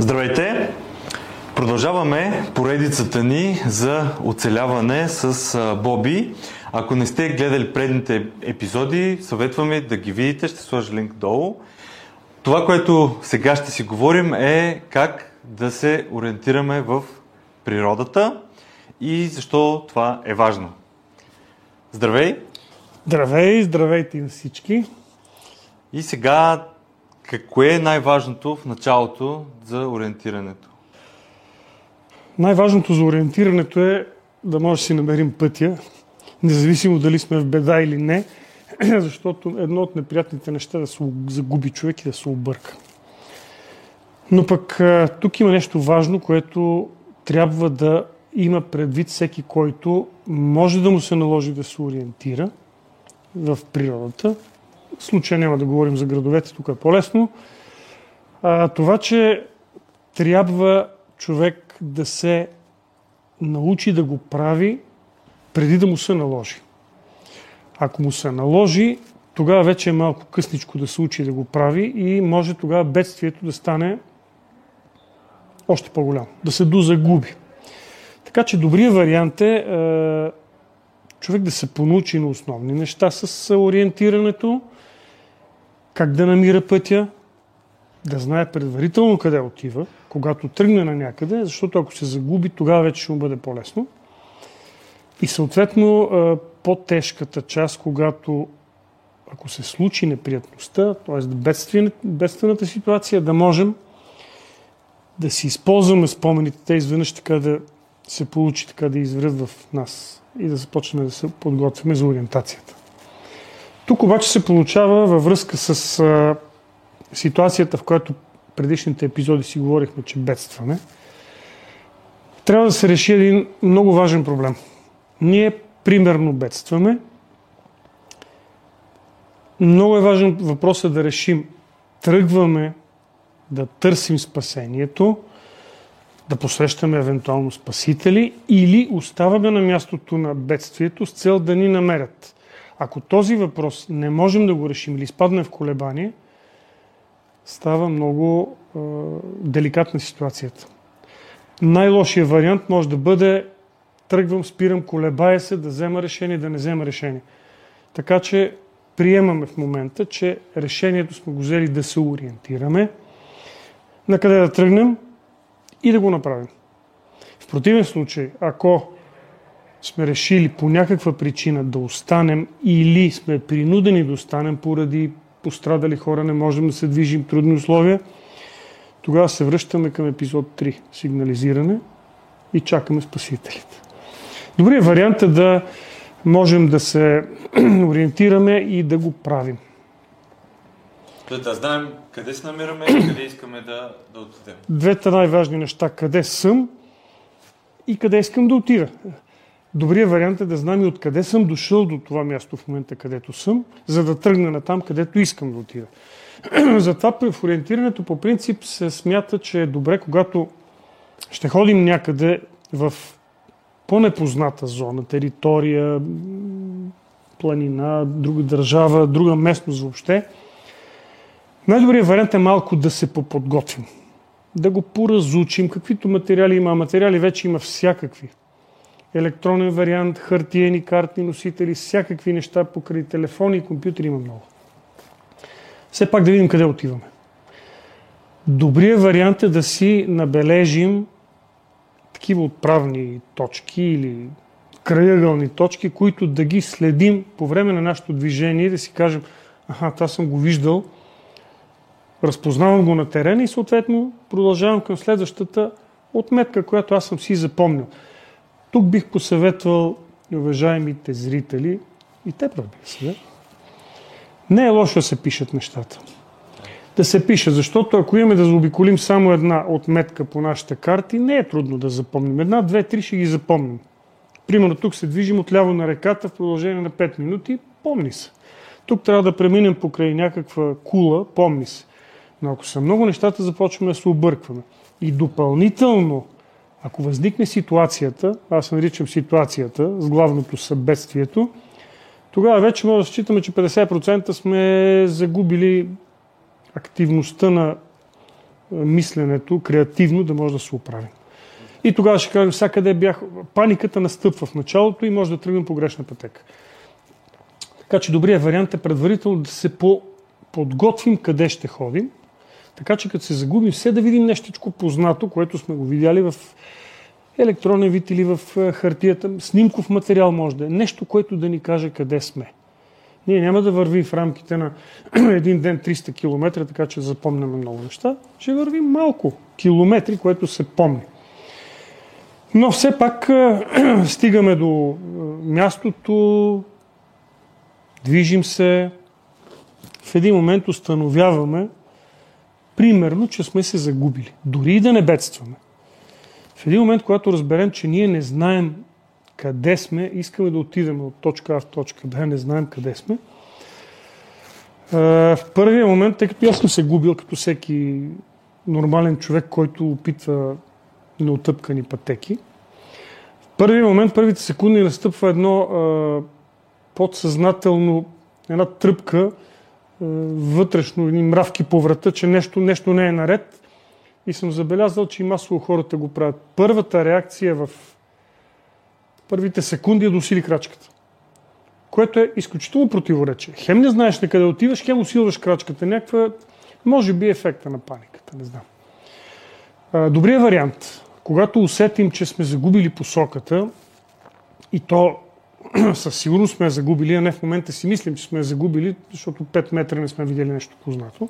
Здравейте! Продължаваме поредицата ни за оцеляване с Боби. Ако не сте гледали предните епизоди, съветваме да ги видите, ще сложа линк долу. Това, което сега ще си говорим е как да се ориентираме в природата и защо това е важно. Здравей! Здравей, здравейте на всички! И сега, какво е най-важното в началото за ориентирането? Най-важното за ориентирането е да може да си намерим пътя, независимо дали сме в беда или не, защото едно от неприятните неща е да се загуби човек и да се обърка. Но пък тук има нещо важно, което трябва да има предвид всеки, който може да му се наложи да се ориентира в природата. Случая няма да говорим за градовете, тук е по-лесно. А, това, че трябва човек да се научи да го прави преди да му се наложи. Ако му се наложи, тогава вече е малко късничко да се учи да го прави и може тогава бедствието да стане още по-голямо, да се дозагуби. Така че добрият вариант е, е човек да се понучи на основни неща с ориентирането, как да намира пътя, да знае предварително къде отива, когато тръгне на някъде, защото ако се загуби, тогава вече ще му бъде по-лесно. И съответно по-тежката част, когато ако се случи неприятността, т.е. бедствената ситуация, да можем да си използваме спомените, те изведнъж така да се получи, така да изврят в нас и да започнем да се подготвяме за ориентацията. Тук обаче се получава във връзка с а, ситуацията, в която предишните епизоди си говорихме, че бедстваме. Трябва да се реши един много важен проблем. Ние примерно бедстваме. Много е важен въпросът да решим тръгваме да търсим спасението, да посрещаме евентуално спасители или оставаме на мястото на бедствието с цел да ни намерят. Ако този въпрос не можем да го решим или изпадне в колебание, става много е, деликатна ситуацията. Най-лошия вариант може да бъде тръгвам, спирам, колебая се, да взема решение, да не взема решение. Така че приемаме в момента, че решението сме го взели да се ориентираме, на къде да тръгнем и да го направим. В противен случай, ако сме решили по някаква причина да останем или сме принудени да останем поради пострадали хора, не можем да се движим, трудни условия, тогава се връщаме към епизод 3 сигнализиране и чакаме спасителите. Добрият вариант е да можем да се ориентираме и да го правим. Да, да знаем къде се намираме и къде искаме да, да отидем. Двете най-важни неща. Къде съм и къде искам да отида. Добрият вариант е да знам и откъде съм дошъл до това място в момента, където съм, за да тръгна на там, където искам да отида. Затова в ориентирането по принцип се смята, че е добре, когато ще ходим някъде в по-непозната зона, територия, планина, друга държава, друга местност въобще, най-добрият вариант е малко да се поподготвим. Да го поразучим, каквито материали има. Материали вече има всякакви електронен вариант, хартиени карти, носители, всякакви неща покрай телефони и компютри има много. Все пак да видим къде отиваме. Добрият вариант е да си набележим такива отправни точки или краягълни точки, които да ги следим по време на нашето движение и да си кажем, аха, това съм го виждал, разпознавам го на терена и съответно продължавам към следващата отметка, която аз съм си запомнил. Тук бих посъветвал уважаемите зрители и те разбира се. Не е лошо да се пишат нещата. Да се пише, защото ако имаме да заобиколим само една отметка по нашите карти, не е трудно да запомним. Една, две, три ще ги запомним. Примерно тук се движим отляво на реката в продължение на 5 минути, помни се. Тук трябва да преминем покрай някаква кула, помни се. Но ако са много нещата, започваме да се объркваме. И допълнително ако възникне ситуацията, аз наричам ситуацията с главното събедствието, тогава вече може да считаме, че 50% сме загубили активността на мисленето креативно да може да се оправим. И тогава ще кажем, сега къде бях. Паниката настъпва в началото и може да тръгнем по грешна пътека. Така че добрият вариант е предварително да се по подготвим къде ще ходим, така че като се загубим, все да видим нещичко познато, което сме го видяли в електронен вид или в е, хартията. Снимков материал може да е. Нещо, което да ни каже къде сме. Ние няма да вървим в рамките на един ден 300 км, така че запомняме много неща. Ще вървим малко километри, което се помни. Но все пак е, стигаме до е, мястото, движим се, в един момент установяваме, примерно, че сме се загубили. Дори и да не бедстваме. В един момент, когато разберем, че ние не знаем къде сме, искаме да отидем от точка А в точка Б, не знаем къде сме, в първия момент, тъй като съм се губил като всеки нормален човек, който опитва неотъпкани пътеки, в първия момент, първите секунди настъпва едно подсъзнателно, една тръпка, вътрешно, едни мравки по врата, че нещо, нещо не е наред. И съм забелязал, че и масово хората го правят. Първата реакция в първите секунди е да усили крачката. Което е изключително противоречие. Хем не знаеш на къде отиваш, хем усилваш крачката. Някаква, може би, ефекта на паниката. Не знам. Добрият вариант, когато усетим, че сме загубили посоката, и то със сигурност сме загубили, а не в момента си мислим, че сме загубили, защото 5 метра не сме видели нещо познато.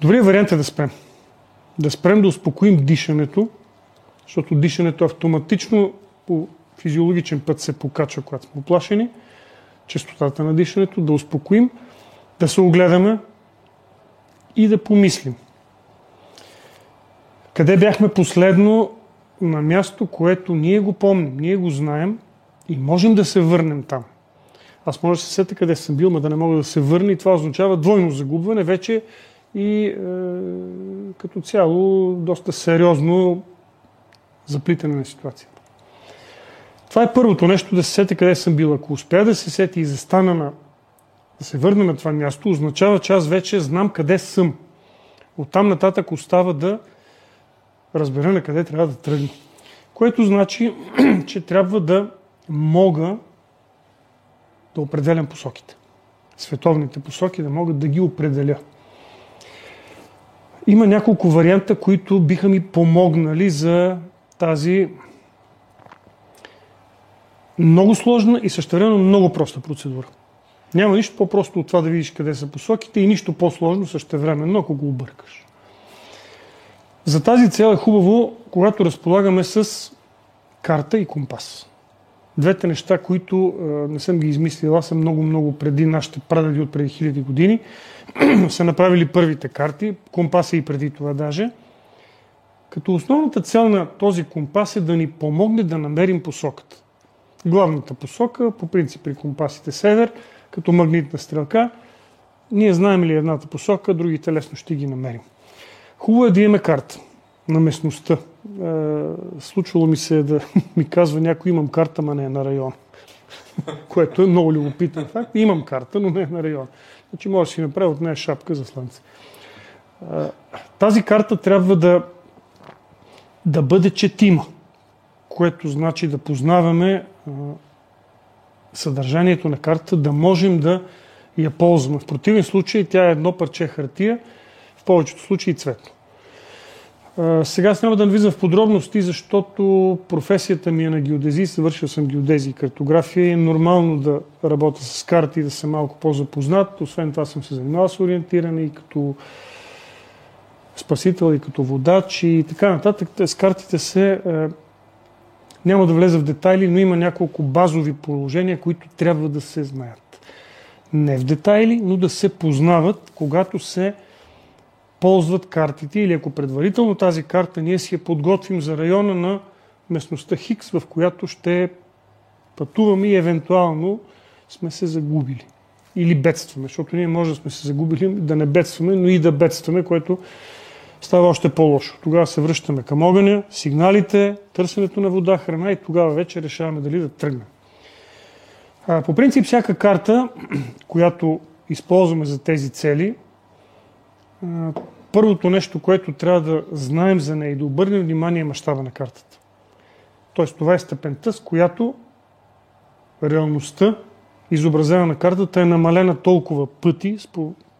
Добрият вариант е да спрем. Да спрем да успокоим дишането, защото дишането автоматично по физиологичен път се покачва, когато сме оплашени. Частотата на дишането, да успокоим, да се огледаме и да помислим. Къде бяхме последно на място, което ние го помним, ние го знаем, и можем да се върнем там. Аз може да се сета къде съм бил, но да не мога да се върна и това означава двойно загубване вече и е, като цяло доста сериозно заплитане на ситуацията. Това е първото нещо, да се сете къде съм бил. Ако успя да се сети и застана на да се върна на това място, означава, че аз вече знам къде съм. Оттам нататък остава да разбера на къде трябва да тръгна. Което значи, че трябва да мога да определям посоките. Световните посоки да могат да ги определя. Има няколко варианта, които биха ми помогнали за тази много сложна и същевременно много проста процедура. Няма нищо по-просто от това да видиш къде са посоките и нищо по-сложно същевременно, ако го объркаш. За тази цел е хубаво, когато разполагаме с карта и компас двете неща, които не съм ги измислил, аз съм много-много преди нашите прадеди от преди хиляди години, са направили първите карти, компаса и преди това даже. Като основната цел на този компас е да ни помогне да намерим посоката. Главната посока, по принцип при компасите север, като магнитна стрелка, ние знаем ли едната посока, другите лесно ще ги намерим. Хубаво е да имаме карта на местността. Е, случвало ми се да ми казва някой имам карта, ма не е на район. Което е много любопитен факт. Имам карта, но не е на район. Значи може да си направя от нея шапка за слънце. Е, тази карта трябва да, да бъде четима, което значи да познаваме е, съдържанието на картата, да можем да я ползваме. В противен случай тя е едно парче хартия, в повечето случаи цветно. Сега аз няма да навлизам в подробности, защото професията ми е на геодезии, съвършил съм геодезия и картография и е нормално да работя с карти да съм малко по-запознат. Освен това съм се занимавал с ориентиране и като спасител и като водач и така нататък. С картите се... Няма да влеза в детайли, но има няколко базови положения, които трябва да се знаят. Не в детайли, но да се познават, когато се ползват картите или ако предварително тази карта ние си я подготвим за района на местността Хикс, в която ще пътуваме и евентуално сме се загубили. Или бедстваме, защото ние може да сме се загубили, да не бедстваме, но и да бедстваме, което става още по-лошо. Тогава се връщаме към огъня, сигналите, търсенето на вода, храна и тогава вече решаваме дали да тръгнем. По принцип, всяка карта, която използваме за тези цели, първото нещо, което трябва да знаем за нея и да обърнем внимание е мащаба на картата. Тоест това е степента, с която реалността, изобразена на картата, е намалена толкова пъти с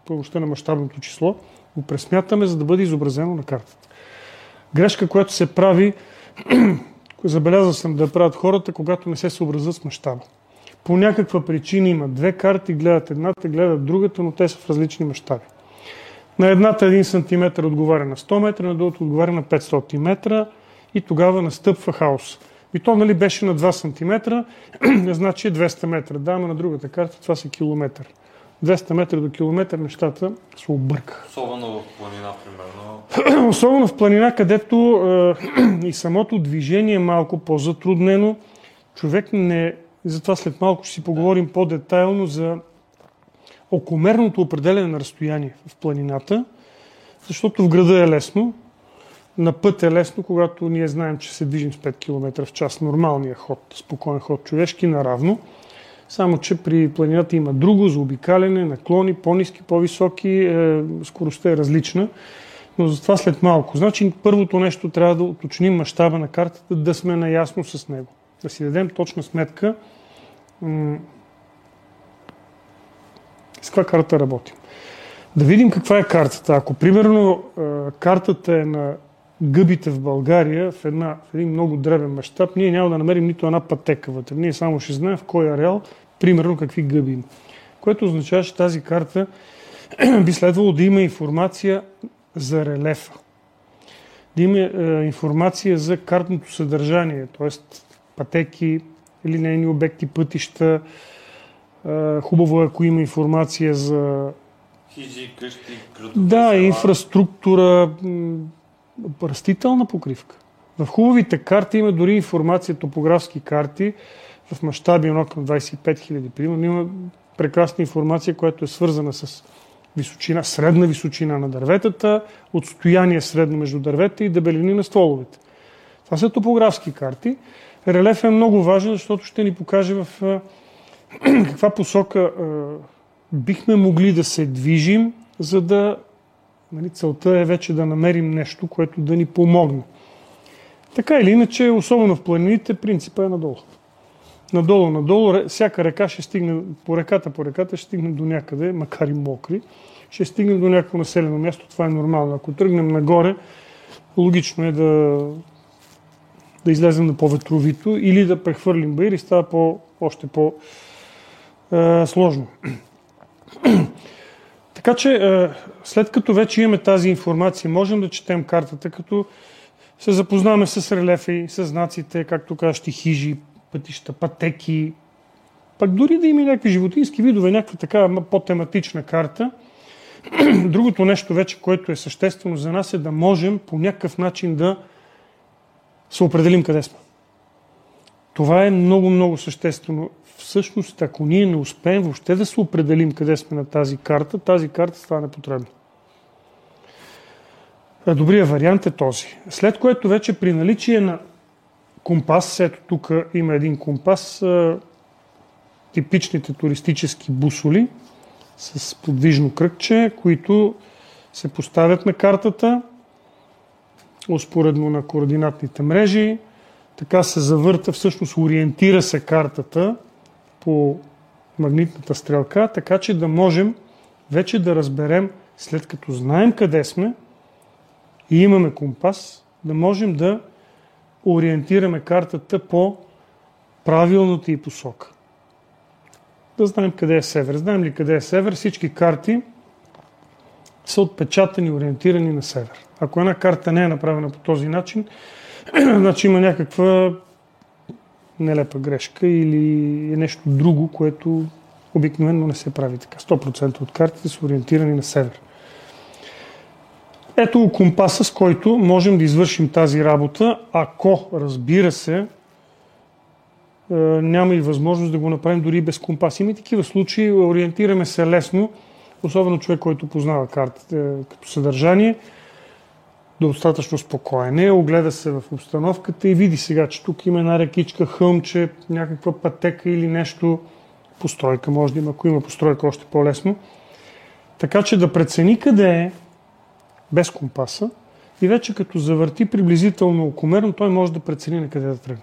помощта на мащабното число, го пресмятаме, за да бъде изобразено на картата. Грешка, която се прави, забелязал съм да правят хората, когато не се съобразят с мащаба. По някаква причина има две карти, гледат едната, гледат другата, но те са в различни мащаби. На едната 1 см отговаря на 100 метра, на другата отговаря на 500 метра и тогава настъпва хаос. И то нали, беше на 2 см, значи 200 метра. Да, но на другата карта това са километър. 200 метра до километър нещата се объркаха. Особено в планина, примерно. Особено в планина, където е, и самото движение е малко по-затруднено. Човек не... Затова след малко ще си поговорим по-детайлно за окомерното определене на разстояние в планината, защото в града е лесно, на път е лесно, когато ние знаем, че се движим с 5 км в час, нормалния ход, спокоен ход, човешки, наравно. Само, че при планината има друго, заобикаляне, наклони, по-низки, по-високи, е, скоростта е различна, но за това след малко. Значи, първото нещо трябва да уточним мащаба на картата, да сме наясно с него. Да си дадем точна сметка с каква карта работим. Да видим каква е картата. Ако примерно картата е на гъбите в България в, една, в един много древен мащаб, ние няма да намерим нито една пътека вътре. Ние само ще знаем в кой ареал, примерно какви гъби има. Което означава, че тази карта би следвало да има информация за релефа. Да има е, информация за картното съдържание, т.е. пътеки, линейни обекти, пътища, е, хубаво е, ако има информация за... Хижи, къщи, градове, Да, инфраструктура, растителна покривка. В хубавите карти има дори информация, топографски карти, в мащаби 1 към 25 000, примерно, има прекрасна информация, която е свързана с височина, средна височина на дърветата, отстояние средно между дървета и дебелини на стволовете. Това са топографски карти. Релеф е много важен, защото ще ни покаже в каква посока бихме могли да се движим, за да нали, целта е вече да намерим нещо, което да ни помогне. Така или иначе, особено в планините, принципа е надолу. Надолу, надолу, всяка река ще стигне, по реката, по реката ще стигне до някъде, макар и мокри, ще стигнем до някакво населено място, това е нормално. Ако тръгнем нагоре, логично е да, да излезем на по-ветровито или да прехвърлим баир и става по, още по- е, сложно. така че, е, след като вече имаме тази информация, можем да четем картата, като се запознаваме с релефа и с знаците, както кажеш, хижи, пътища, пътеки, пък дори да има някакви животински видове, някаква така по-тематична карта. Другото нещо вече, което е съществено за нас е да можем по някакъв начин да се определим къде сме. Това е много, много съществено всъщност, ако ние не успеем въобще да се определим къде сме на тази карта, тази карта става непотребна. Добрият вариант е този. След което вече при наличие на компас, ето тук има един компас, типичните туристически бусоли с подвижно кръгче, които се поставят на картата, успоредно на координатните мрежи, така се завърта, всъщност ориентира се картата по магнитната стрелка, така че да можем вече да разберем, след като знаем къде сме и имаме компас, да можем да ориентираме картата по правилната и посока. Да знаем къде е север. Знаем ли къде е север? Всички карти са отпечатани, ориентирани на север. Ако една карта не е направена по този начин, значи има някаква нелепа грешка или е нещо друго, което обикновено не се прави така. 100% от картите са ориентирани на север. Ето компаса, с който можем да извършим тази работа, ако, разбира се, е, няма и възможност да го направим дори без компас. Има и такива случаи, ориентираме се лесно, особено човек, който познава картите е, като съдържание – достатъчно спокоен е, огледа се в обстановката и види сега, че тук има една рекичка, хълмче, някаква пътека или нещо, постройка може да има, ако има постройка още по-лесно. Така че да прецени къде е, без компаса и вече като завърти приблизително окомерно, той може да прецени на къде да тръгне.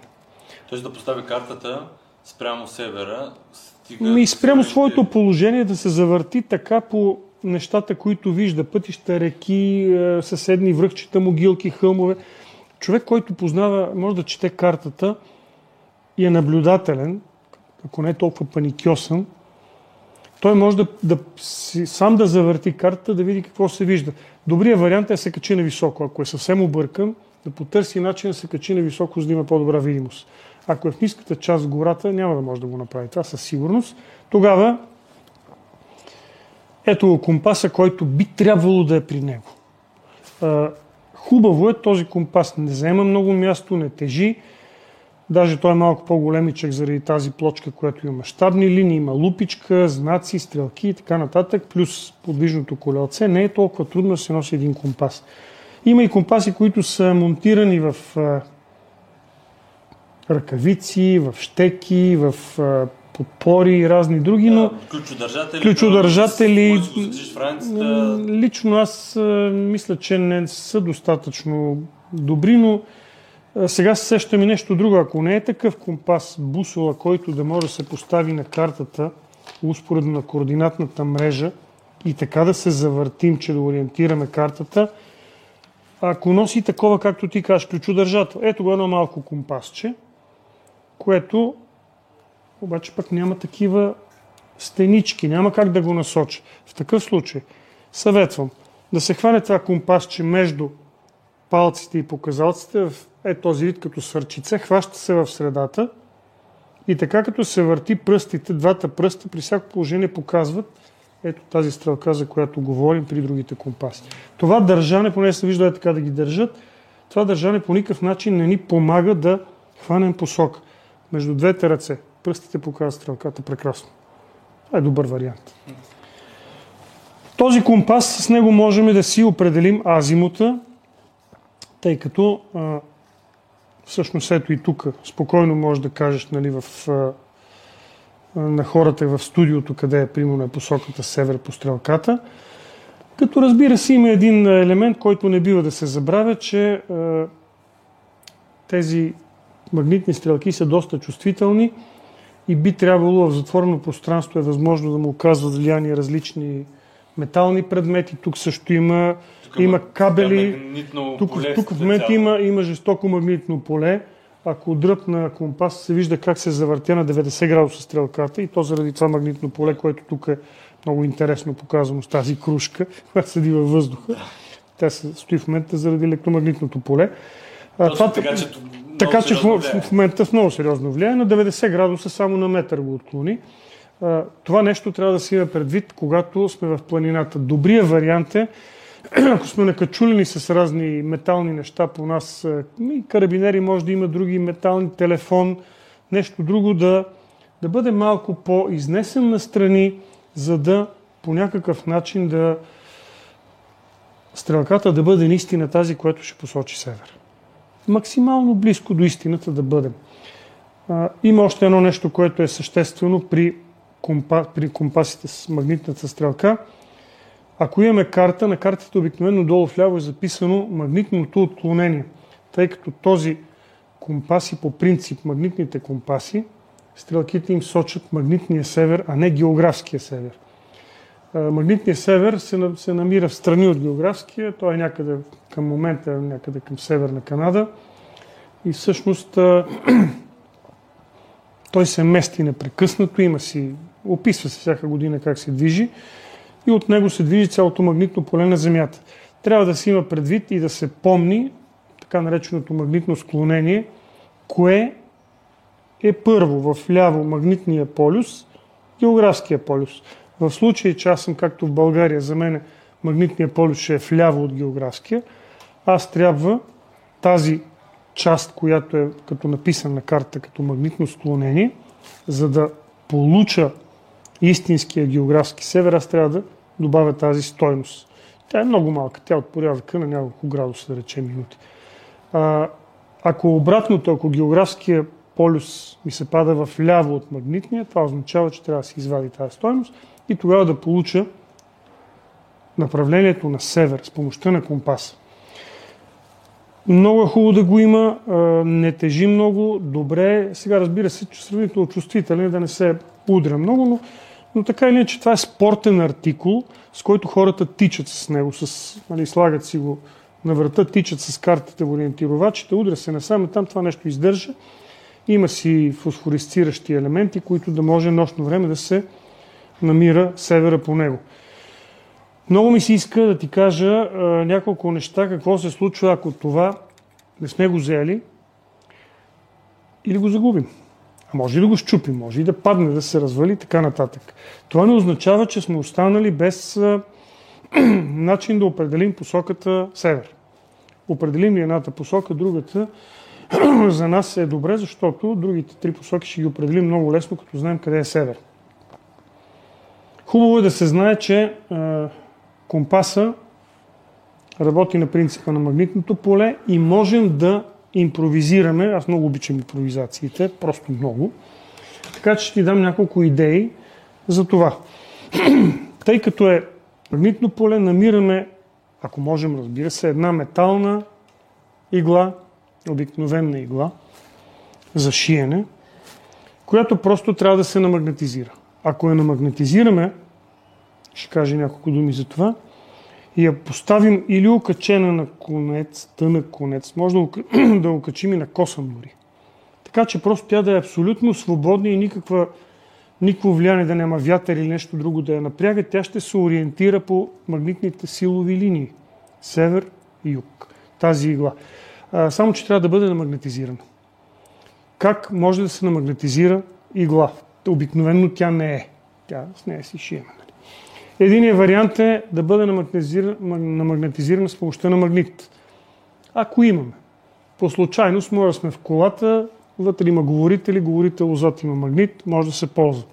Тоест да постави картата спрямо севера. Стига... И спрямо своето положение да се завърти така по нещата, които вижда. Пътища, реки, е, съседни връхчета, могилки, хълмове. Човек, който познава, може да чете картата и е наблюдателен, ако не е толкова паникьосан, той може да, да сам да завърти картата, да види какво се вижда. Добрият вариант е да се качи на високо. Ако е съвсем объркан, да потърси начин да се качи на високо, за да има по-добра видимост. Ако е в ниската част в гората, няма да може да го направи това със сигурност. Тогава ето компаса, който би трябвало да е при него. Хубаво е, този компас не взема много място, не тежи. Даже той е малко по-големичък заради тази плочка, която има мащабни линии, има лупичка, знаци, стрелки и така нататък, плюс подвижното колелце. Не е толкова трудно да се носи един компас. Има и компаси, които са монтирани в ръкавици, в щеки, в подпори и разни други, но... Ключодържатели. Ключодържатели. Лично аз мисля, че не са достатъчно добри, но сега се сещам и нещо друго. Ако не е такъв компас, бусола, който да може да се постави на картата, успоредно на координатната мрежа и така да се завъртим, че да ориентираме картата, ако носи такова, както ти кажеш, ключодържател, ето го едно малко компасче, което обаче пък няма такива стенички, няма как да го насоча. В такъв случай съветвам да се хване това компасче между палците и показалците в е този вид като сърчице, хваща се в средата и така като се върти пръстите, двата пръста при всяко положение показват ето тази стрелка, за която говорим при другите компаси. Това държане, поне се вижда така да ги държат, това държане по никакъв начин не ни помага да хванем посока между двете ръце. Пръстите показват стрелката прекрасно. Това е добър вариант. Този компас, с него можем да си определим азимута, тъй като а, всъщност ето и тук спокойно можеш да кажеш нали, в, а, на хората в студиото, къде е примерно е посоката север по стрелката. Като разбира се има един елемент, който не бива да се забравя, че а, тези магнитни стрелки са доста чувствителни и би трябвало в затворено пространство е възможно да му оказват влияние различни метални предмети. Тук също има, тук има кабели. Тук, поле, тук в момента има, има жестоко магнитно поле. Ако дръпна компас, се вижда как се завъртя на 90 градуса стрелката и то заради това магнитно поле, което тук е много интересно показано с тази кружка, която седи във въздуха. Тя се стои в момента заради електромагнитното поле. Точно това, така, че така че в, в момента в много сериозно влияе. На 90 градуса само на метър го отклони. Това нещо трябва да си има предвид, когато сме в планината. Добрият вариант е, ако сме накачулени с разни метални неща по нас, и карабинери може да има други метални, телефон, нещо друго, да, да бъде малко по-изнесен на страни, за да по някакъв начин да стрелката да бъде наистина тази, която ще посочи север максимално близко до истината да бъдем. А, има още едно нещо, което е съществено при, компа, при компасите с магнитната стрелка. Ако имаме карта, на картата обикновено долу вляво е записано магнитното отклонение, тъй като този компаси по принцип, магнитните компаси, стрелките им сочат магнитния север, а не географския север. Магнитният север се, се намира в страни от географския, той е някъде към момента някъде към северна Канада и всъщност той се мести непрекъснато, има си, описва се всяка година как се движи и от него се движи цялото магнитно поле на Земята. Трябва да се има предвид и да се помни така нареченото магнитно склонение, кое е първо в ляво магнитния полюс, географския полюс. В случай, че аз съм както в България, за мен магнитният полюс ще е вляво от географския, аз трябва тази част, която е като написана на карта като магнитно склонение, за да получа истинския географски север, аз трябва да добавя тази стойност. Тя е много малка, тя е от порядъка на няколко градуса, да речем минути. А, ако обратното, ако географския полюс ми се пада в ляво от магнитния, това означава, че трябва да се извади тази стойност и тогава да получа направлението на север с помощта на компаса. Много е хубаво да го има, не тежи много, добре. Сега разбира се, че сравнително чувствителен, да не се удря много, но, но така или иначе това е спортен артикул, с който хората тичат с него, с, нали, слагат си го на врата, тичат с картите в ориентировачите, удря се насам там това нещо издържа. Има си фосфорисциращи елементи, които да може нощно време да се намира севера по него. Много ми се иска да ти кажа а, няколко неща, какво се случва, ако това не сме го взели или го загубим. А може и да го щупим, може и да падне, да се развали и така нататък. Това не означава, че сме останали без а, начин да определим посоката север. Определим ли едната посока, другата за нас е добре, защото другите три посоки ще ги определим много лесно, като знаем къде е север. Хубаво е да се знае, че а, компаса работи на принципа на магнитното поле и можем да импровизираме. Аз много обичам импровизациите, просто много. Така че ще ти дам няколко идеи за това. Тъй като е магнитно поле, намираме, ако можем, разбира се, една метална игла, обикновена игла за шиене, която просто трябва да се намагнетизира. Ако я намагнетизираме, ще кажа няколко думи за това, и я поставим или окачена на конец, тънък конец, може да, да окачим и на косъм дори. Така че просто тя да е абсолютно свободна и никаква, никакво влияние да няма вятър или нещо друго да я напряга, тя ще се ориентира по магнитните силови линии. Север и юг. Тази игла. А, само, че трябва да бъде намагнетизирана. Как може да се намагнетизира игла? Обикновено тя не е. Тя с нея си шиеме. Единият вариант е да бъде намагнетизирана с помощта на магнит. Ако имаме. По случайност може да сме в колата, вътре има говорители, говорител отзад има магнит, може да се ползва.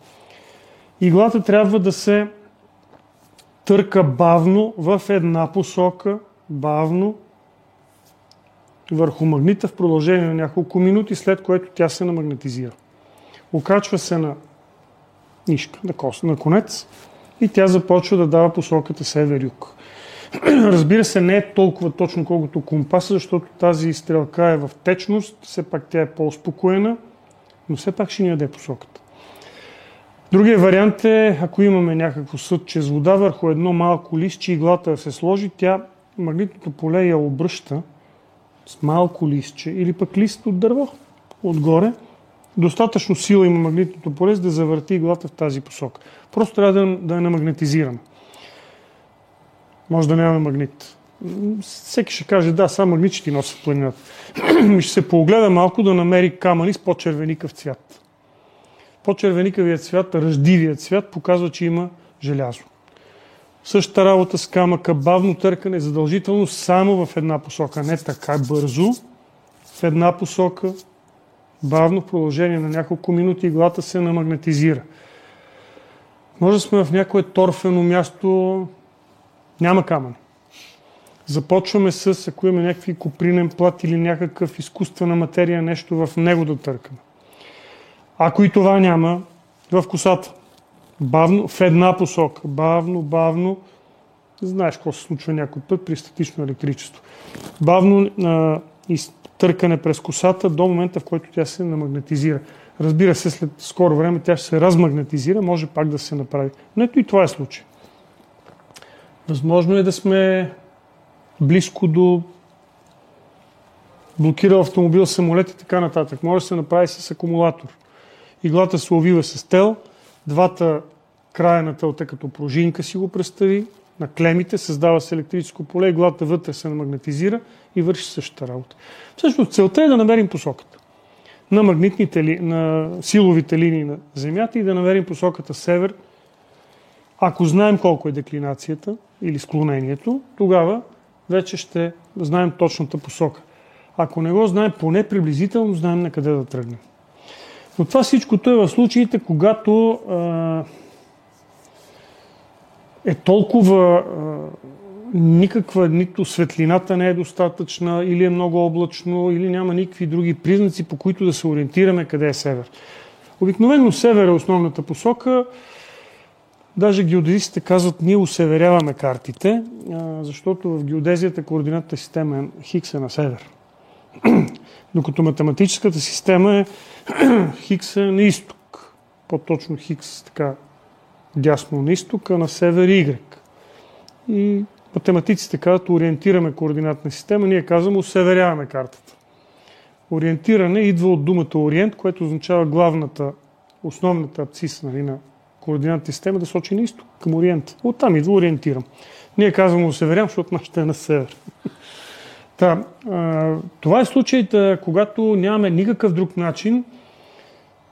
Иглата трябва да се търка бавно в една посока, бавно, върху магнита в продължение на няколко минути, след което тя се намагнетизира. Окачва се на нишка, на, кос, на конец и тя започва да дава посоката север-юг. Разбира се, не е толкова точно колкото компаса, защото тази стрелка е в течност, все пак тя е по-успокоена, но все пак ще ни даде посоката. Другия вариант е, ако имаме някакво съдче с вода върху едно малко листче, иглата се сложи, тя магнитното поле я обръща с малко листче или пък лист от дърво отгоре – достатъчно сила има магнитното поле, за да завърти иглата в тази посока. Просто трябва да, да я намагнетизираме. Може да нямаме магнит. Всеки ще каже, да, само магнит ще ти носи в планината. ще се погледа малко да намери камъни с по-червеникъв цвят. По-червеникавият цвят, ръждивият цвят, показва, че има желязо. Същата работа с камъка, бавно търкане, задължително само в една посока, не така бързо, в една посока, бавно в продължение на няколко минути иглата се намагнетизира. Може да сме в някое торфено място, няма камъни. Започваме с, ако имаме някакви копринен плат или някакъв изкуствена материя, нещо в него да търкаме. Ако и това няма, в косата. Бавно, в една посока. Бавно, бавно. Знаеш какво се случва някой път при статично електричество. Бавно а, из, търкане през косата до момента, в който тя се намагнетизира. Разбира се, след скоро време тя ще се размагнетизира, може пак да се направи. Но ето и това е случай. Възможно е да сме близко до блокирал автомобил, самолет и така нататък. Може да се направи с акумулатор. Иглата се увива с тел, двата края на телта като пружинка си го представи, на клемите, създава се електрическо поле, иглата вътре се намагнетизира и върши същата работа. Всъщност целта е да намерим посоката на магнитните, на силовите линии на Земята и да намерим посоката север. Ако знаем колко е деклинацията или склонението, тогава вече ще знаем точната посока. Ако не го знаем, поне приблизително знаем на къде да тръгнем. Но това всичкото е в случаите, когато а, е толкова никаква, нито светлината не е достатъчна, или е много облачно, или няма никакви други признаци, по които да се ориентираме къде е север. Обикновено север е основната посока. Даже геодезистите казват, ние усеверяваме картите, защото в геодезията координатната система е Хикс е на север. Докато математическата система е Хикс е на изток. По-точно Хикс така дясно на изток, а на север Y. И математиците казват, ориентираме координатна система, ние казваме, усеверяваме картата. Ориентиране идва от думата ориент, което означава главната, основната абцис нали, на координатната система да сочи на изток, към ориент. Оттам идва ориентирам. Ние казваме усеверявам, защото нашата е на север. Та, това е случаят, когато нямаме никакъв друг начин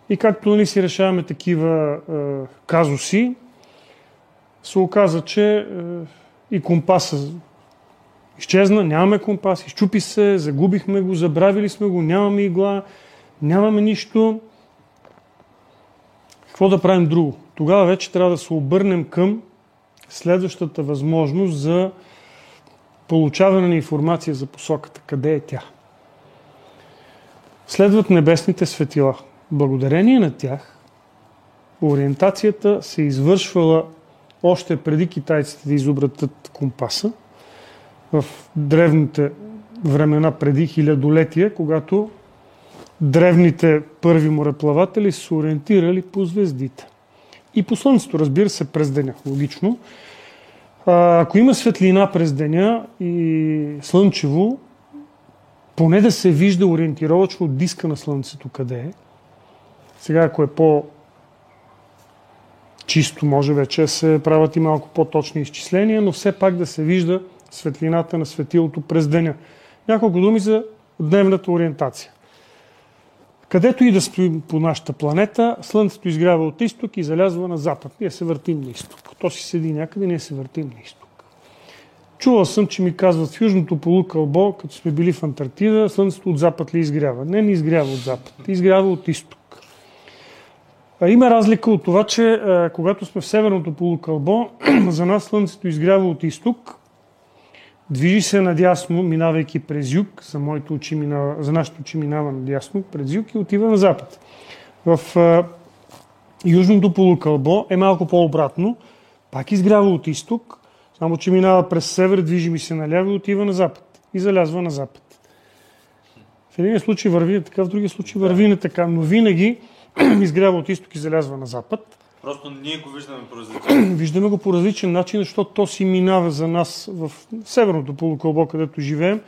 и както нали си решаваме такива а, казуси, се оказа, че а, и компаса изчезна, нямаме компас, изчупи се, загубихме го, забравили сме го, нямаме игла, нямаме нищо. Какво да правим друго? Тогава вече трябва да се обърнем към следващата възможност за получаване на информация за посоката. Къде е тя? Следват небесните светила. Благодарение на тях, ориентацията се извършвала още преди китайците да изобретат компаса, в древните времена, преди хилядолетия, когато древните първи мореплаватели се ориентирали по звездите. И по Слънцето, разбира се, през деня, логично. Ако има светлина през деня и слънчево, поне да се вижда ориентировачно диска на Слънцето къде е. Сега, ако е по чисто, може вече се правят и малко по-точни изчисления, но все пак да се вижда светлината на светилото през деня. Няколко думи за дневната ориентация. Където и да стоим по нашата планета, Слънцето изгрява от изток и залязва на запад. Ние се въртим на изток. То си седи някъде, ние се въртим на изток. Чувал съм, че ми казват в Южното полукълбо, като сме били в Антарктида, Слънцето от запад ли изгрява? Не, не изгрява от запад. Изгрява от изток. Има разлика от това, че когато сме в Северното полукълбо, за нас Слънцето изгрява от изток, Движи се надясно, минавайки през юг, за, моите очи минава, за нашите очи минава надясно, през юг и отива на запад. В а, южното полукълбо е малко по-обратно, пак изгрява от изток, само че минава през север, движи ми се наляво и отива на запад. И залязва на запад. В един случай върви така, в другия случай върви не така, но винаги изгрява от изток и залязва на запад. Просто ние го виждаме по различен Виждаме го по различен начин, защото то си минава за нас в северното полукълбо, където живеем.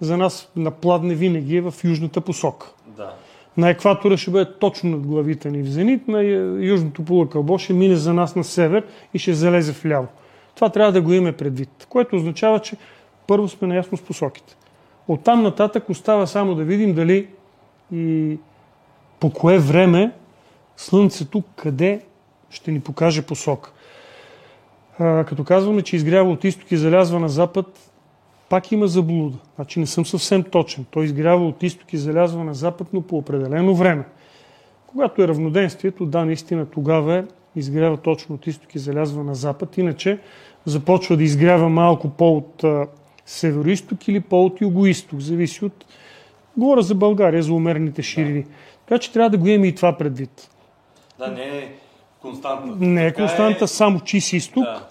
За нас на пладне винаги е в южната посока. Да. На екватора ще бъде точно над главите ни в зенит, на южното полукълбо ще мине за нас на север и ще залезе вляво. Това трябва да го имаме предвид, което означава, че първо сме наясно с посоките. Оттам нататък остава само да видим дали и по кое време Слънцето къде ще ни покаже посока. А, като казваме, че изгрява от изток и залязва на запад, пак има заблуда. Значи не съм съвсем точен. Той изгрява от изток и залязва на запад, но по определено време. Когато е равноденствието, да, наистина тогава е, изгрява точно от изток и залязва на запад. Иначе започва да изгрява малко по от северо-исток или по от юго-исток. Зависи от... Говоря за България, за умерните ширини. Да. Така че трябва да го имаме и това предвид. Да, не е константа. Не е константа, е... само чист изток. Да.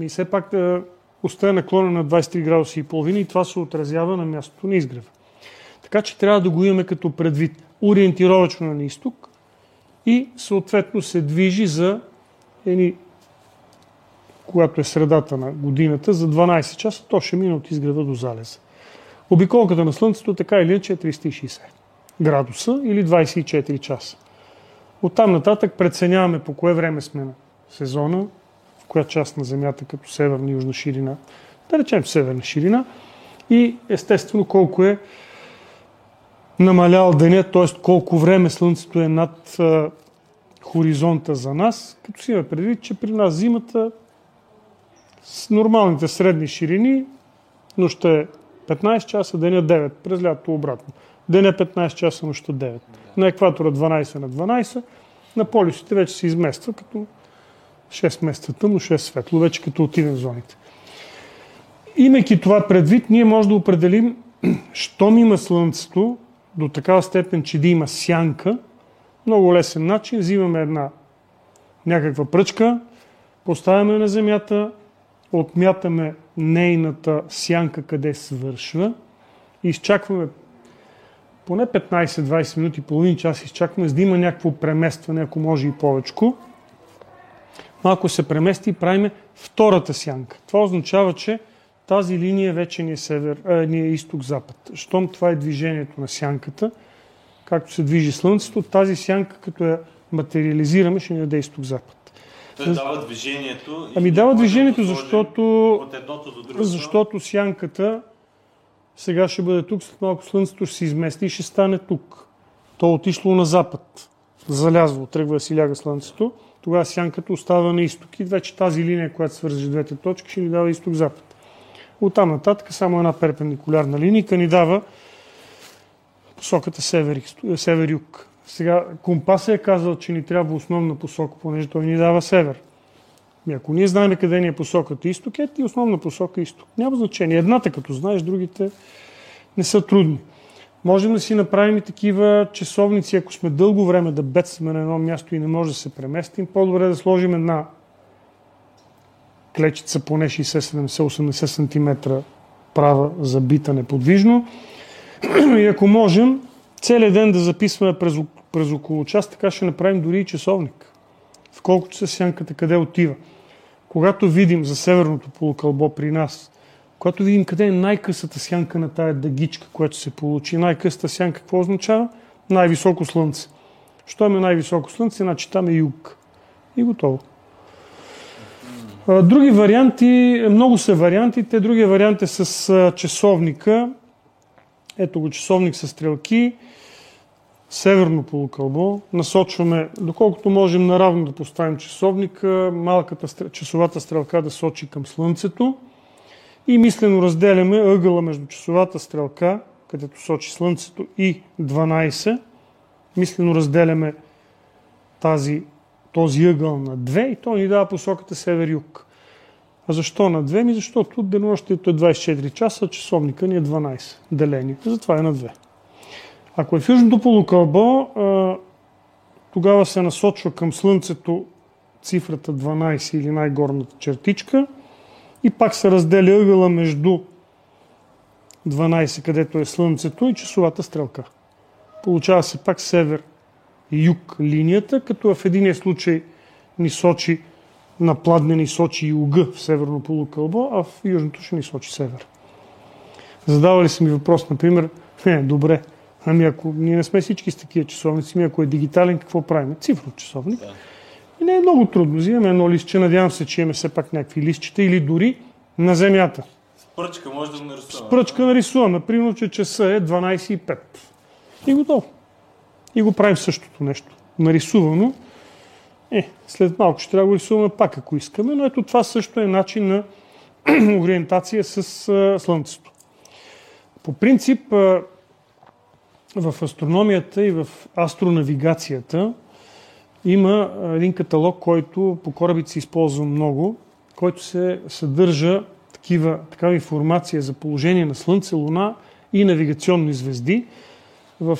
И все пак да оставя наклона на 23 градуса и половина и това се отразява на мястото на изгрева. Така че трябва да го имаме като предвид ориентировачно на изток и съответно се движи за едни когато е средата на годината, за 12 часа, то ще мине от изгрева до залеза. Обиколката на Слънцето така или иначе е 360 градуса или 24 часа. Оттам нататък преценяваме по кое време сме на сезона, в коя част на Земята като северна и южна ширина, да речем северна ширина и естествено колко е намалял деня, т.е. колко време Слънцето е над а, хоризонта за нас, като си има предвид, че при нас зимата с нормалните средни ширини нощта е 15 часа, деня 9, през лято обратно. Деня 15 часа, нощта 9 на екватора 12 на 12, на полюсите вече се измества като 6 месеца тъмно, 6 светло, вече като отидем в зоните. Имайки това предвид, ние може да определим, щом има Слънцето, до такава степен, че да има сянка, много лесен начин, взимаме една някаква пръчка, Поставяме на земята, отмятаме нейната сянка къде свършва изчакваме поне 15-20 минути, половин час изчакваме, за да има някакво преместване, ако може и повече. Малко се премести и правиме втората сянка. Това означава, че тази линия вече ни е, север, а, ни е изток-запад. Щом това е движението на сянката, както се движи Слънцето, тази сянка, като я материализираме, ще ни даде изток-запад. Той дава движението. Ами дава движението, защото, От едното до другото. защото сянката сега ще бъде тук, след малко Слънцето ще се измести и ще стане тук. То е отишло на запад. Залязло, тръгва да си ляга Слънцето. Тогава сянката остава на изток и вече тази линия, която свърже двете точки, ще ни дава изток-запад. Оттам нататък само една перпендикулярна линийка ни дава посоката север-юг. Север Сега компаса е казал, че ни трябва основна посока, понеже той ни дава север. И ако ние знаем къде ни е посоката изток, е ти основна посока изток. Няма значение. Едната като знаеш, другите не са трудни. Можем да си направим и такива часовници, ако сме дълго време да бедстваме на едно място и не може да се преместим, по-добре да сложим една клечица поне 60-70-80 см права забита неподвижно. И ако можем, целият ден да записваме през, през около час, така ще направим дори и часовник. В колко часа сянката къде отива. Когато видим за северното полукълбо при нас, когато видим къде е най-късата сянка на тая дъгичка, която се получи, най-късата сянка какво означава? Най-високо слънце. Що е най-високо слънце, значи там е юг. И готово. Други варианти, много са вариантите. Другия вариант е с часовника. Ето го часовник с стрелки. Северно полукълбо. Насочваме, доколкото можем наравно да поставим часовника, малката часовата стрелка да сочи към Слънцето и мислено разделяме ъгъла между часовата стрелка, където сочи Слънцето и 12. Мислено разделяме тази този ъгъл на 2 и то ни дава посоката север-юг. А защо на 2? Ми защото денонощието е 24 часа, часовника ни е 12 делени. Затова е на 2. Ако е в южното полукълбо, тогава се насочва към Слънцето цифрата 12 или най-горната чертичка и пак се разделя ъгъла между 12, където е Слънцето и часовата стрелка. Получава се пак север юг линията, като в единия случай ни сочи на пладне ни сочи юга в северно полукълбо, а в южното ще ни сочи север. Задавали са ми въпрос, например, не, добре, ами ако ние не сме всички с такива часовници, ми ако е дигитален, какво правим? Цифров часовник. Да. И не е много трудно. Взимаме едно листче, надявам се, че имаме все пак някакви листчета или дори на земята. С пръчка може да нарисуваме. С пръчка нарисуваме. Примерно, че часа е 12.05. И готово и го правим същото нещо. Нарисувано. Е, след малко ще трябва да го рисуваме пак, ако искаме, но ето това също е начин на ориентация с Слънцето. По принцип, в астрономията и в астронавигацията има един каталог, който по корабите се използва много, който се съдържа такива, такава информация за положение на Слънце, Луна и навигационни звезди. В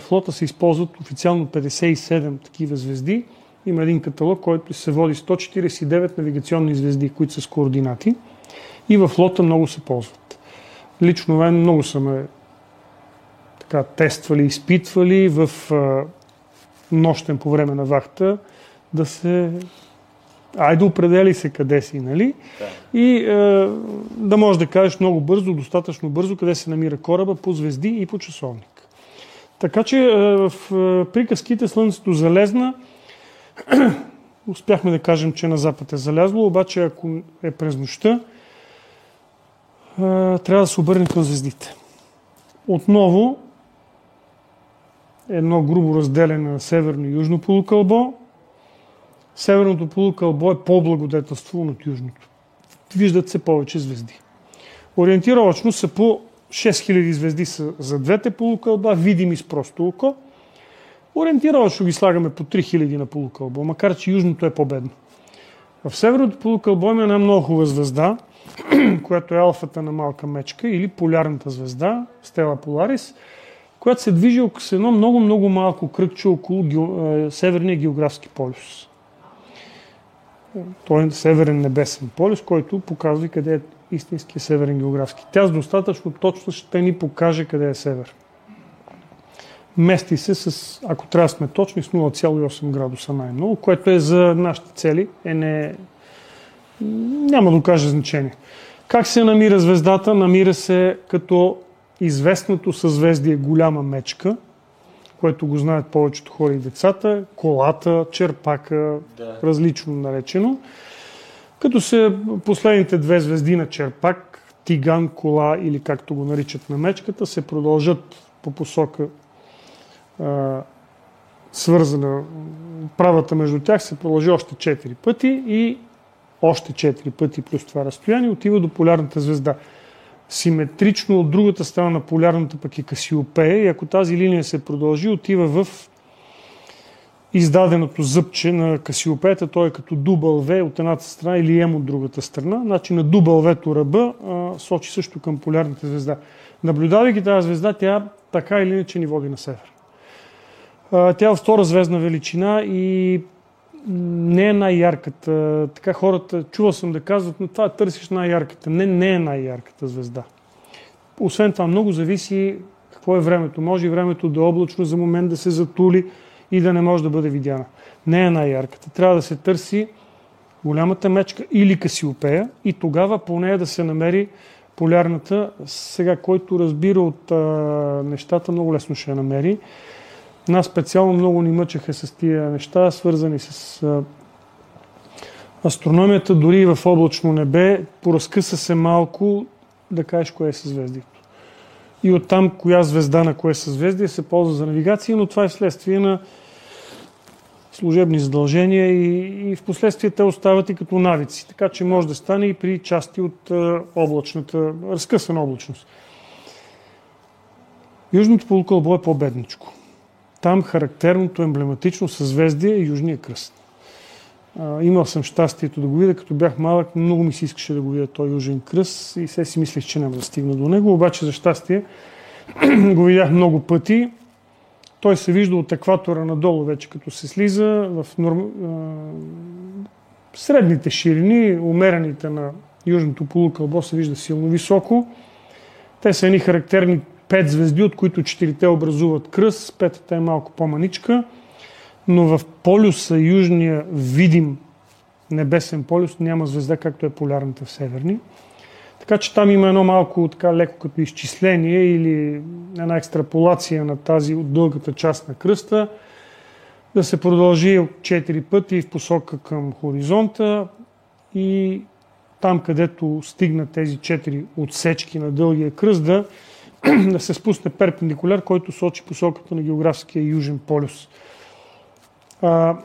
флота се използват официално 57 такива звезди. Има един каталог, който се води 149 навигационни звезди, които са с координати. И в флота много се ползват. Лично мен много са ме така, тествали, изпитвали в а, нощен по време на вахта да се айде определи се къде си, нали? Да. И е, да можеш да кажеш много бързо, достатъчно бързо, къде се намира кораба по звезди и по часовник. Така че е, в е, приказките Слънцето залезна. Успяхме да кажем, че на запад е залязло, обаче ако е през нощта, трябва да се обърне към звездите. Отново едно грубо разделяне на северно и южно полукълбо. Северното полукълбо е по-благодетелство от южното. Виждат се повече звезди. Ориентировачно са по 6000 звезди са за двете полукълба, видими с просто око. Ориентировачно ги слагаме по 3000 на полукълбо, макар че южното е по-бедно. В северното полукълбо има една много хубава звезда, която е алфата на малка мечка или полярната звезда, Стела Поларис, която се движи с едно много-много малко кръгче около ге... Северния географски полюс. Той е северен небесен полюс, който показва къде е истинския северен географски. Тя с достатъчно точност ще ни покаже къде е север. Мести се с, ако трябва сме точни, с 0,8 градуса най-много, което е за нашите цели е не, няма да окаже значение. Как се намира звездата? Намира се като известното съзвездие голяма мечка, което го знаят повечето хора и децата, колата, черпака, да. различно наречено. Като се последните две звезди на черпак, тиган, кола или както го наричат на мечката, се продължат по посока а, свързана, правата между тях се продължи още 4 пъти и още 4 пъти плюс това разстояние отива до полярната звезда симетрично от другата страна на полярната пък е Касиопея и ако тази линия се продължи, отива в издаденото зъбче на Касиопеята, той е като дубъл В от едната страна или М от другата страна. Значи на дубъл В-то ръба а, сочи също към полярната звезда. Наблюдавайки тази звезда, тя така или иначе ни води на север. А, тя е втора звездна величина и не е най-ярката. Така хората, чувал съм да казват, но това търсиш най-ярката. Не, не е най-ярката звезда. Освен това, много зависи какво е времето. Може и времето да е облачно за момент да се затули и да не може да бъде видяна. Не е най-ярката. Трябва да се търси голямата мечка или касиопея и тогава по нея да се намери полярната. Сега, който разбира от а, нещата, много лесно ще я намери. Нас специално много ни мъчеха с тия неща, свързани с астрономията, дори и в облачно небе, поразкъса се малко да кажеш кое е съзвездието. И оттам коя звезда на кое съзвездие се ползва за навигация, но това е вследствие на служебни задължения и, и в последствие те остават и като навици. Така че може да стане и при части от облачната, разкъсана облачност. Южното полукълбо е по-бедничко. Там характерното емблематично съзвездие е Южния кръст. А, имал съм щастието да го видя, като бях малък, много ми се искаше да го видя този Южен кръст и се си мислех, че няма да стигна до него, обаче за щастие го видях много пъти. Той се вижда от екватора надолу вече, като се слиза в норм... средните ширини, умерените на Южното полукълбо се вижда силно високо. Те са едни характерни пет звезди, от които четирите образуват кръст, петата е малко по-маничка, но в полюса, южния видим небесен полюс, няма звезда, както е полярната в северни. Така че там има едно малко така леко като изчисление или една екстраполация на тази от дългата част на кръста, да се продължи 4 пъти в посока към хоризонта и там, където стигнат тези 4 отсечки на дългия кръст, да да се спусне перпендикуляр, който сочи посоката на географския южен полюс. А,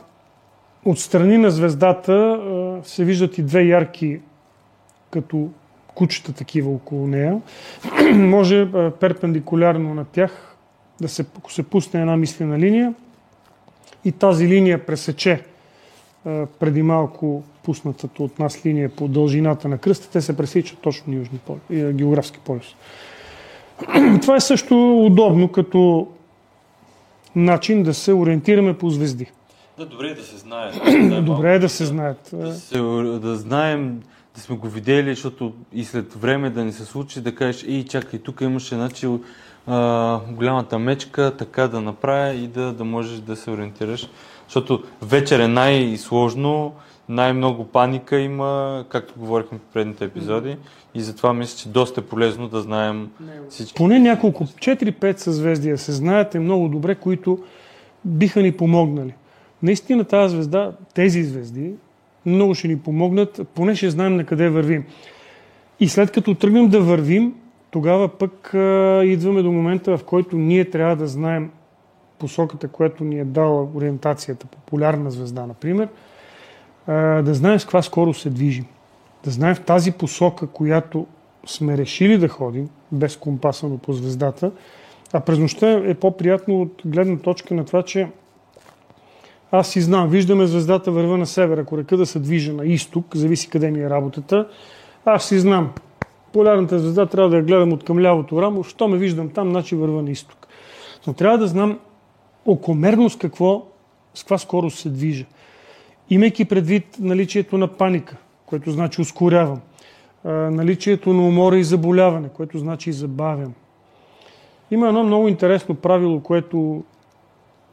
от страни на звездата а, се виждат и две ярки като кучета такива около нея. Може а, перпендикулярно на тях да се, ако се пусне една мислена линия и тази линия пресече а, преди малко пуснатата от нас линия по дължината на кръста, те се пресичат точно южни полюс, географски полюс. Това е също удобно като начин да се ориентираме по звезди. Да, добре е да се знаят. добре е да се знаят. Да, се, да знаем, да сме го видели, защото и след време да ни се случи да кажеш, ей, чакай, тук имаше значи, а, голямата мечка, така да направя и да, да можеш да се ориентираш. Защото вечер е най-сложно, най-много паника има, както говорихме в предните епизоди. И затова мисля, че доста е полезно да знаем всички. Поне няколко, 4-5 съзвездия се знаят много добре, които биха ни помогнали. Наистина тази звезда, тези звезди, много ще ни помогнат, поне ще знаем на къде вървим. И след като тръгнем да вървим, тогава пък а, идваме до момента, в който ние трябва да знаем посоката, която ни е дала ориентацията, популярна звезда, например, да знаем с каква скорост се движим да знаем в тази посока, която сме решили да ходим, без компаса, но по звездата, а през нощта е по-приятно от гледна точка на това, че аз си знам, виждаме звездата върва на север, ако река да се движа на изток, зависи къде ми е работата, аз си знам, полярната звезда трябва да я гледам от към лявото рамо, що ме виждам там, значи върва на изток. Но трябва да знам окомерно с какво, с каква скорост се движа. Имайки предвид наличието на паника, което значи ускорявам, наличието на умора и заболяване, което значи забавям. Има едно много интересно правило, което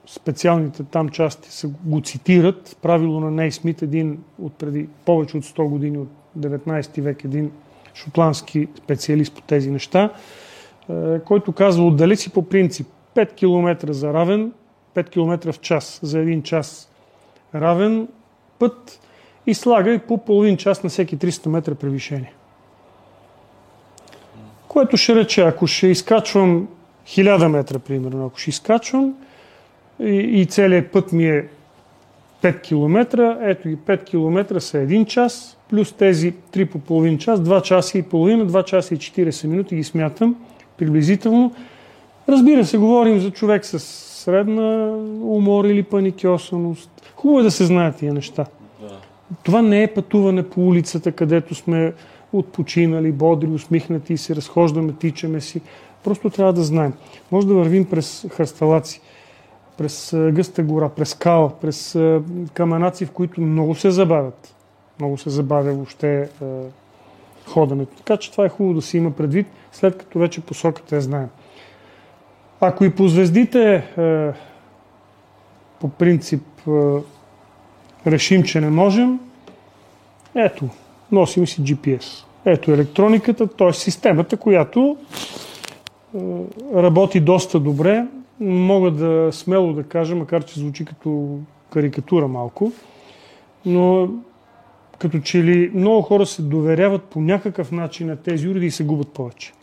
специалните там части го цитират. Правило на Нейсмит, един от преди повече от 100 години, от 19 век, един шотландски специалист по тези неща, който казва, отдали си по принцип 5 км за равен, 5 км в час за един час равен път и слагай по половин час на всеки 300 метра превишение. Което ще рече, ако ще изкачвам 1000 метра, примерно, ако ще изкачвам и, и целият път ми е 5 км, ето и 5 км са 1 час, плюс тези 3 по половин час, 2 часа и половина, 2 часа и 40 минути ги смятам приблизително. Разбира се, говорим за човек с средна умор или паникиосаност. Хубаво е да се знаят тия неща. Да. Това не е пътуване по улицата, където сме отпочинали, бодри, усмихнати и се разхождаме, тичаме си. Просто трябва да знаем. Може да вървим през хърсталаци, през гъста гора, през скала, през каменаци, в които много се забавят. Много се забавя въобще е, ходенето. Така че това е хубаво да се има предвид, след като вече посоката я знаем. Ако и по звездите е, по принцип е, решим, че не можем, ето, носим си GPS. Ето електрониката, т.е. системата, която е, работи доста добре. Мога да смело да кажа, макар че звучи като карикатура малко, но като че ли много хора се доверяват по някакъв начин на тези уреди и се губят повече.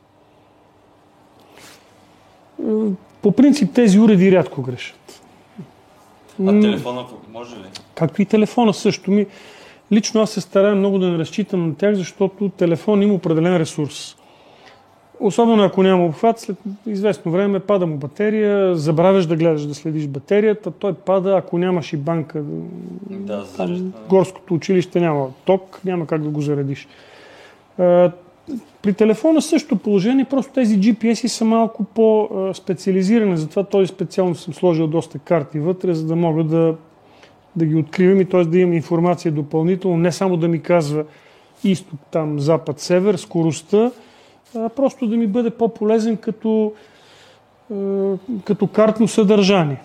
По принцип тези уреди рядко грешат. А телефона може ли? Както и телефона също ми. Лично аз се старая много да не разчитам на тях, защото телефон има определен ресурс. Особено ако няма обхват, след известно време пада му батерия, забравяш да гледаш да следиш батерията, той пада, ако нямаш и банка. Да, там, горското училище няма ток, няма как да го заредиш. При телефона също положение, просто тези GPS са малко по-специализирани, затова този специално съм сложил доста карти вътре, за да мога да, да ги откривам и т.е. да имам информация допълнително, не само да ми казва изток, там, запад, север, скоростта, а просто да ми бъде по-полезен като, като картно съдържание.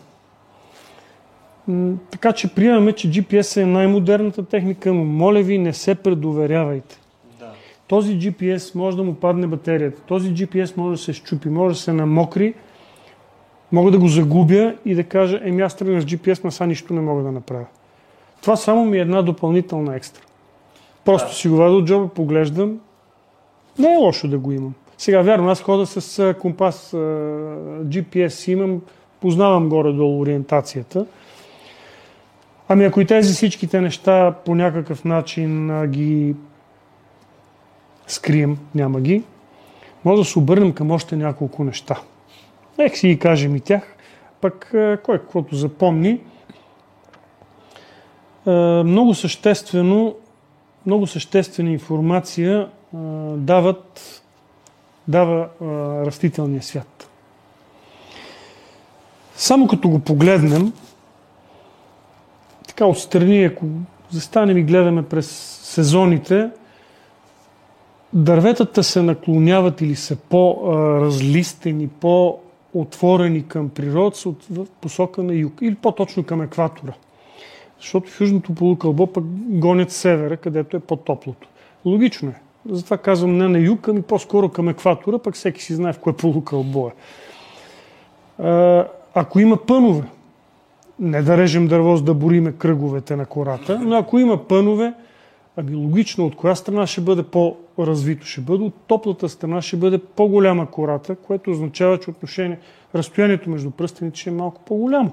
Така че приемаме, че GPS е най-модерната техника, но моля ви, не се предоверявайте. Този GPS може да му падне батерията, този GPS може да се щупи, може да се намокри, мога да го загубя и да кажа, еми аз тръгнах с GPS, но сега нищо не мога да направя. Това само ми е една допълнителна екстра. Просто да. си го вада от джоба, поглеждам. Не е лошо да го имам. Сега, вярно, аз хода с компас, GPS имам, познавам горе-долу ориентацията. Ами ако и тези всичките неща по някакъв начин ги скрием, няма ги, може да се обърнем към още няколко неща. Нека си ги кажем и тях, пък кой каквото запомни. Много съществено, много съществена информация дават, дава растителния свят. Само като го погледнем, така отстрани, ако застанем и гледаме през сезоните, дърветата се наклоняват или са по-разлистени, по-отворени към природа, в посока на юг или по-точно към екватора. Защото в южното полукълбо пък гонят севера, където е по-топлото. Логично е. Затова казвам не на юг, ами по-скоро към екватора, пък всеки си знае в кое полукълбо е. Ако има пънове, не да режем дърво, за да бориме кръговете на кората, но ако има пънове, Ами логично, от коя страна ще бъде по-развито? Ще бъде от топлата страна, ще бъде по-голяма кората, което означава, че отношение, разстоянието между пръстените ще е малко по-голямо.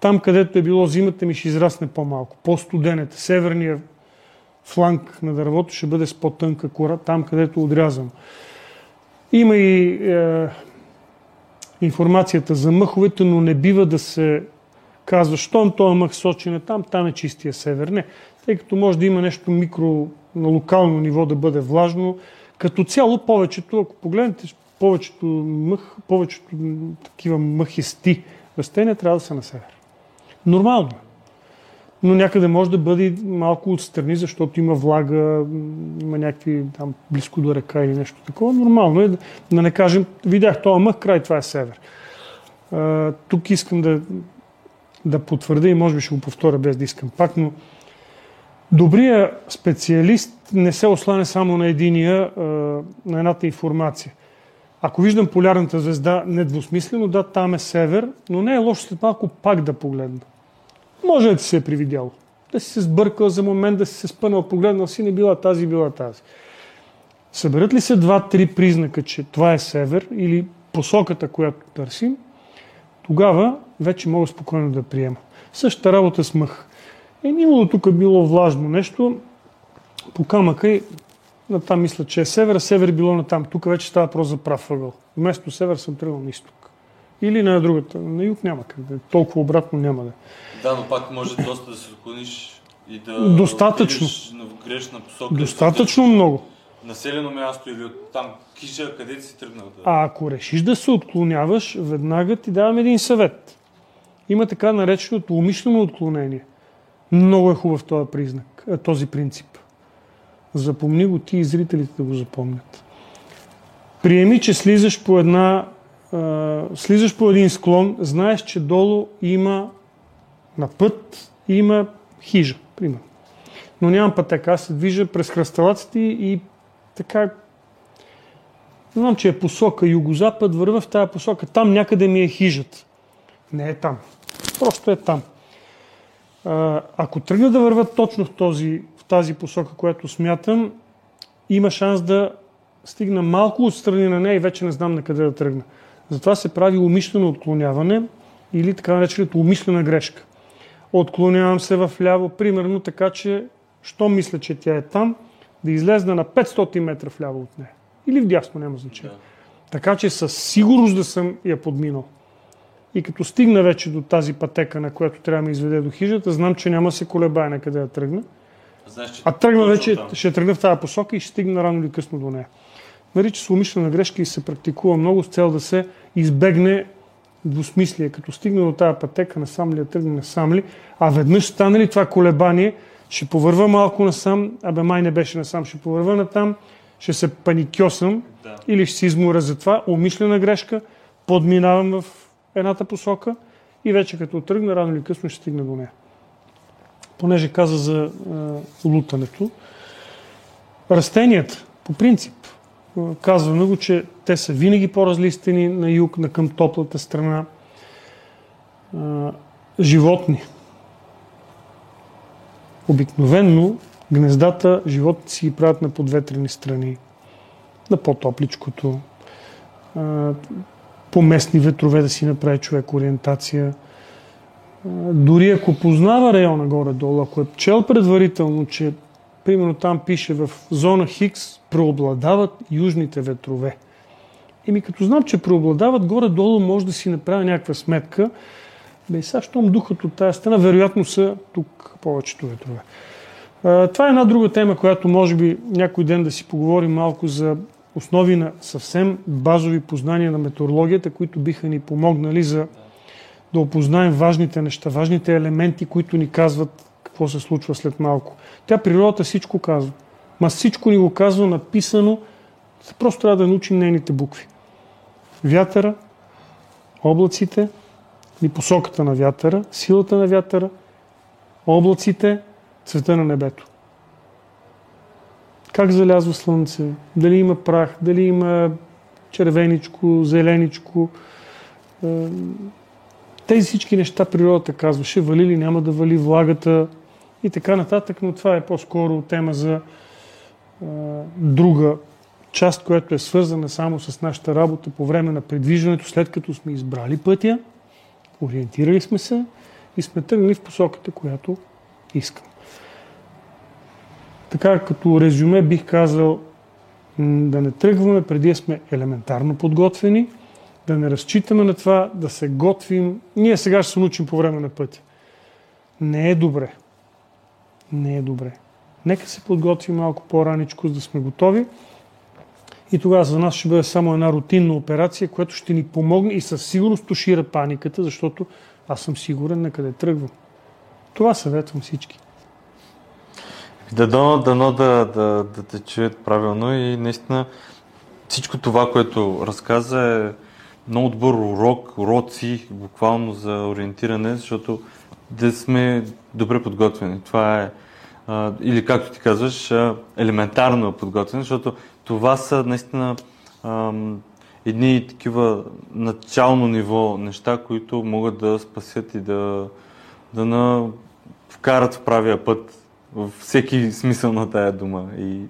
Там, където е било зимата ми, ще израсне по-малко. По-студенете, северния фланг на дървото ще бъде с по-тънка кора, там, където е отрязано. Има и е, информацията за мъховете, но не бива да се казва, щом този мъх сочи на там, там е чистия север. Не тъй като може да има нещо микро на локално ниво да бъде влажно. Като цяло повечето, ако погледнете повечето мъх, повечето такива мъхисти растения трябва да са на север. Нормално е. но някъде може да бъде малко отстрани, защото има влага, има някакви там близко до река или нещо такова. Нормално е да, не кажем, видях това мъх край, това е север. А, тук искам да, да потвърда и може би ще го повторя без да искам пак, но добрият специалист не се ослане само на единия, на едната информация. Ако виждам полярната звезда недвусмислено, да, там е север, но не е лошо след малко пак да погледна. Може да ти се е привидяло. Да си се сбъркал за момент, да си се спънал, погледнал си, не била тази, била тази. Съберат ли се два-три признака, че това е север или посоката, която търсим, тогава вече мога спокойно да приема. Същата работа с мъх. Е, имало тук било влажно нещо, по камъка и на там мисля, че е север, север било на там. Тук вече става просто за прав въгъл. Вместо север съм тръгнал на изток. Или на другата. На юг няма как да е. Толкова обратно няма да е. Да, но пак може доста да се отклониш и да Достатъчно. в грешна посока. Достатъчно много. Населено място или от там киша, къде си тръгнал? Да... А ако решиш да се отклоняваш, веднага ти давам един съвет. Има така нареченото умишлено отклонение. Много е хубав този признак, е, този принцип. Запомни го ти и зрителите да го запомнят. Приеми, че слизаш по една слизаш по един склон, знаеш, че долу има на път има хижа, примерно. Но нямам пътека. Аз се движа през хръсталаците и така знам, че е посока югозапад, върва в тази посока. Там някъде ми е хижата. Не е там. Просто е там. Ако тръгна да вървя точно в, този, в тази посока, която смятам, има шанс да стигна малко отстрани на нея и вече не знам на къде да тръгна. Затова се прави умишлено отклоняване или така наречената умишлена грешка. Отклонявам се в ляво, примерно така, че що мисля, че тя е там, да излезна на 500 метра вляво от нея. Или вдясно, няма значение. Да. Така че със сигурност да съм я подминал. И като стигна вече до тази пътека, на която трябва да ме изведе до хижата, знам, че няма се колебая на къде да тръгна. Знаеш, че А тръгна вече, там. ще тръгна в тази посока и ще стигна рано или късно до нея. Нарича се умишлена грешка и се практикува много с цел да се избегне двусмислие. Като стигне до тази пътека, насам ли я тръгне, насам ли, а веднъж стане ли това колебание, ще повърва малко насам, абе май не беше насам, ще повърва натам, ще се паникьосам Да. или ще се изморя за това, умишлена грешка, подминавам в едната посока и вече като тръгна, рано или късно ще стигна до нея. Понеже каза за а, лутането, растенията, по принцип, казваме го, че те са винаги по-разлистени на юг, на към топлата страна. А, животни. Обикновенно гнездата животните си ги правят на подветрени страни, на по-топличкото, по местни ветрове да си направи човек ориентация. Дори ако познава района горе-долу, ако е чел предварително, че примерно там пише в зона Хикс преобладават южните ветрове. Еми като знам, че преобладават горе-долу, може да си направя някаква сметка. Бе, сега, щом духът от тази страна, вероятно са тук повечето ветрове. Това е една друга тема, която може би някой ден да си поговорим малко за основи на съвсем базови познания на метеорологията, които биха ни помогнали за да опознаем важните неща, важните елементи, които ни казват какво се случва след малко. Тя природата всичко казва. Ма всичко ни го казва написано, просто трябва да научим нейните букви. Вятъра, облаците и посоката на вятъра, силата на вятъра, облаците, цвета на небето. Как залязва слънце, дали има прах, дали има червеничко, зеленичко. Е, Тези всички неща природата казваше, вали ли няма да вали влагата и така нататък, но това е по-скоро тема за е, друга част, която е свързана само с нашата работа по време на предвиждането, след като сме избрали пътя, ориентирали сме се и сме тръгнали в посоката, която искам. Така, като резюме бих казал да не тръгваме преди да сме елементарно подготвени, да не разчитаме на това, да се готвим. Ние сега ще се научим по време на пътя. Не е добре. Не е добре. Нека се подготвим малко по-раничко, за да сме готови. И тогава за нас ще бъде само една рутинна операция, която ще ни помогне и със сигурност тушира паниката, защото аз съм сигурен на къде тръгвам. Това съветвам всички. Дано, дано да, да, да те чуят правилно и наистина всичко това, което разказа е много добър урок, уроци, буквално за ориентиране, защото да сме добре подготвени. Това е, а, или както ти казваш, а, елементарно подготвени, защото това са наистина а, едни такива начално ниво неща, които могат да спасят и да, да на, вкарат в правия път във всеки смисъл на тая дума. И,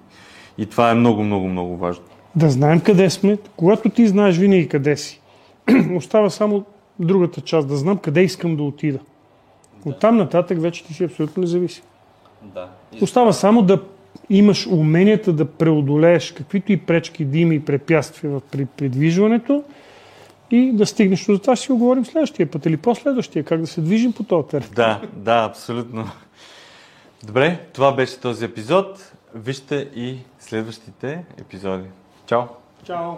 и това е много, много, много важно. Да знаем къде сме. Когато ти знаеш винаги къде си, остава само другата част, да знам къде искам да отида. От там нататък вече ти си абсолютно независим. Да. Остава само да имаш уменията да преодолееш каквито и пречки да има и препятствия при придвижването и да стигнеш. Но за това ще си го говорим следващия път или последващия, как да се движим по този терен. Да, да, абсолютно. Добре, това беше този епизод. Вижте и следващите епизоди. Чао! Чао!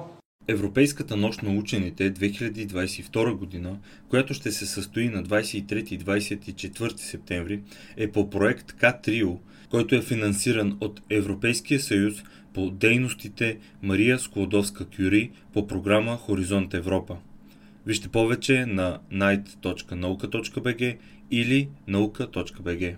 Европейската нощ на учените 2022 година, която ще се състои на 23 и 24 септември, е по проект К-Трио, който е финансиран от Европейския съюз по дейностите Мария Склодовска-Кюри по програма Хоризонт Европа. Вижте повече на night.nauka.bg или nauka.bg.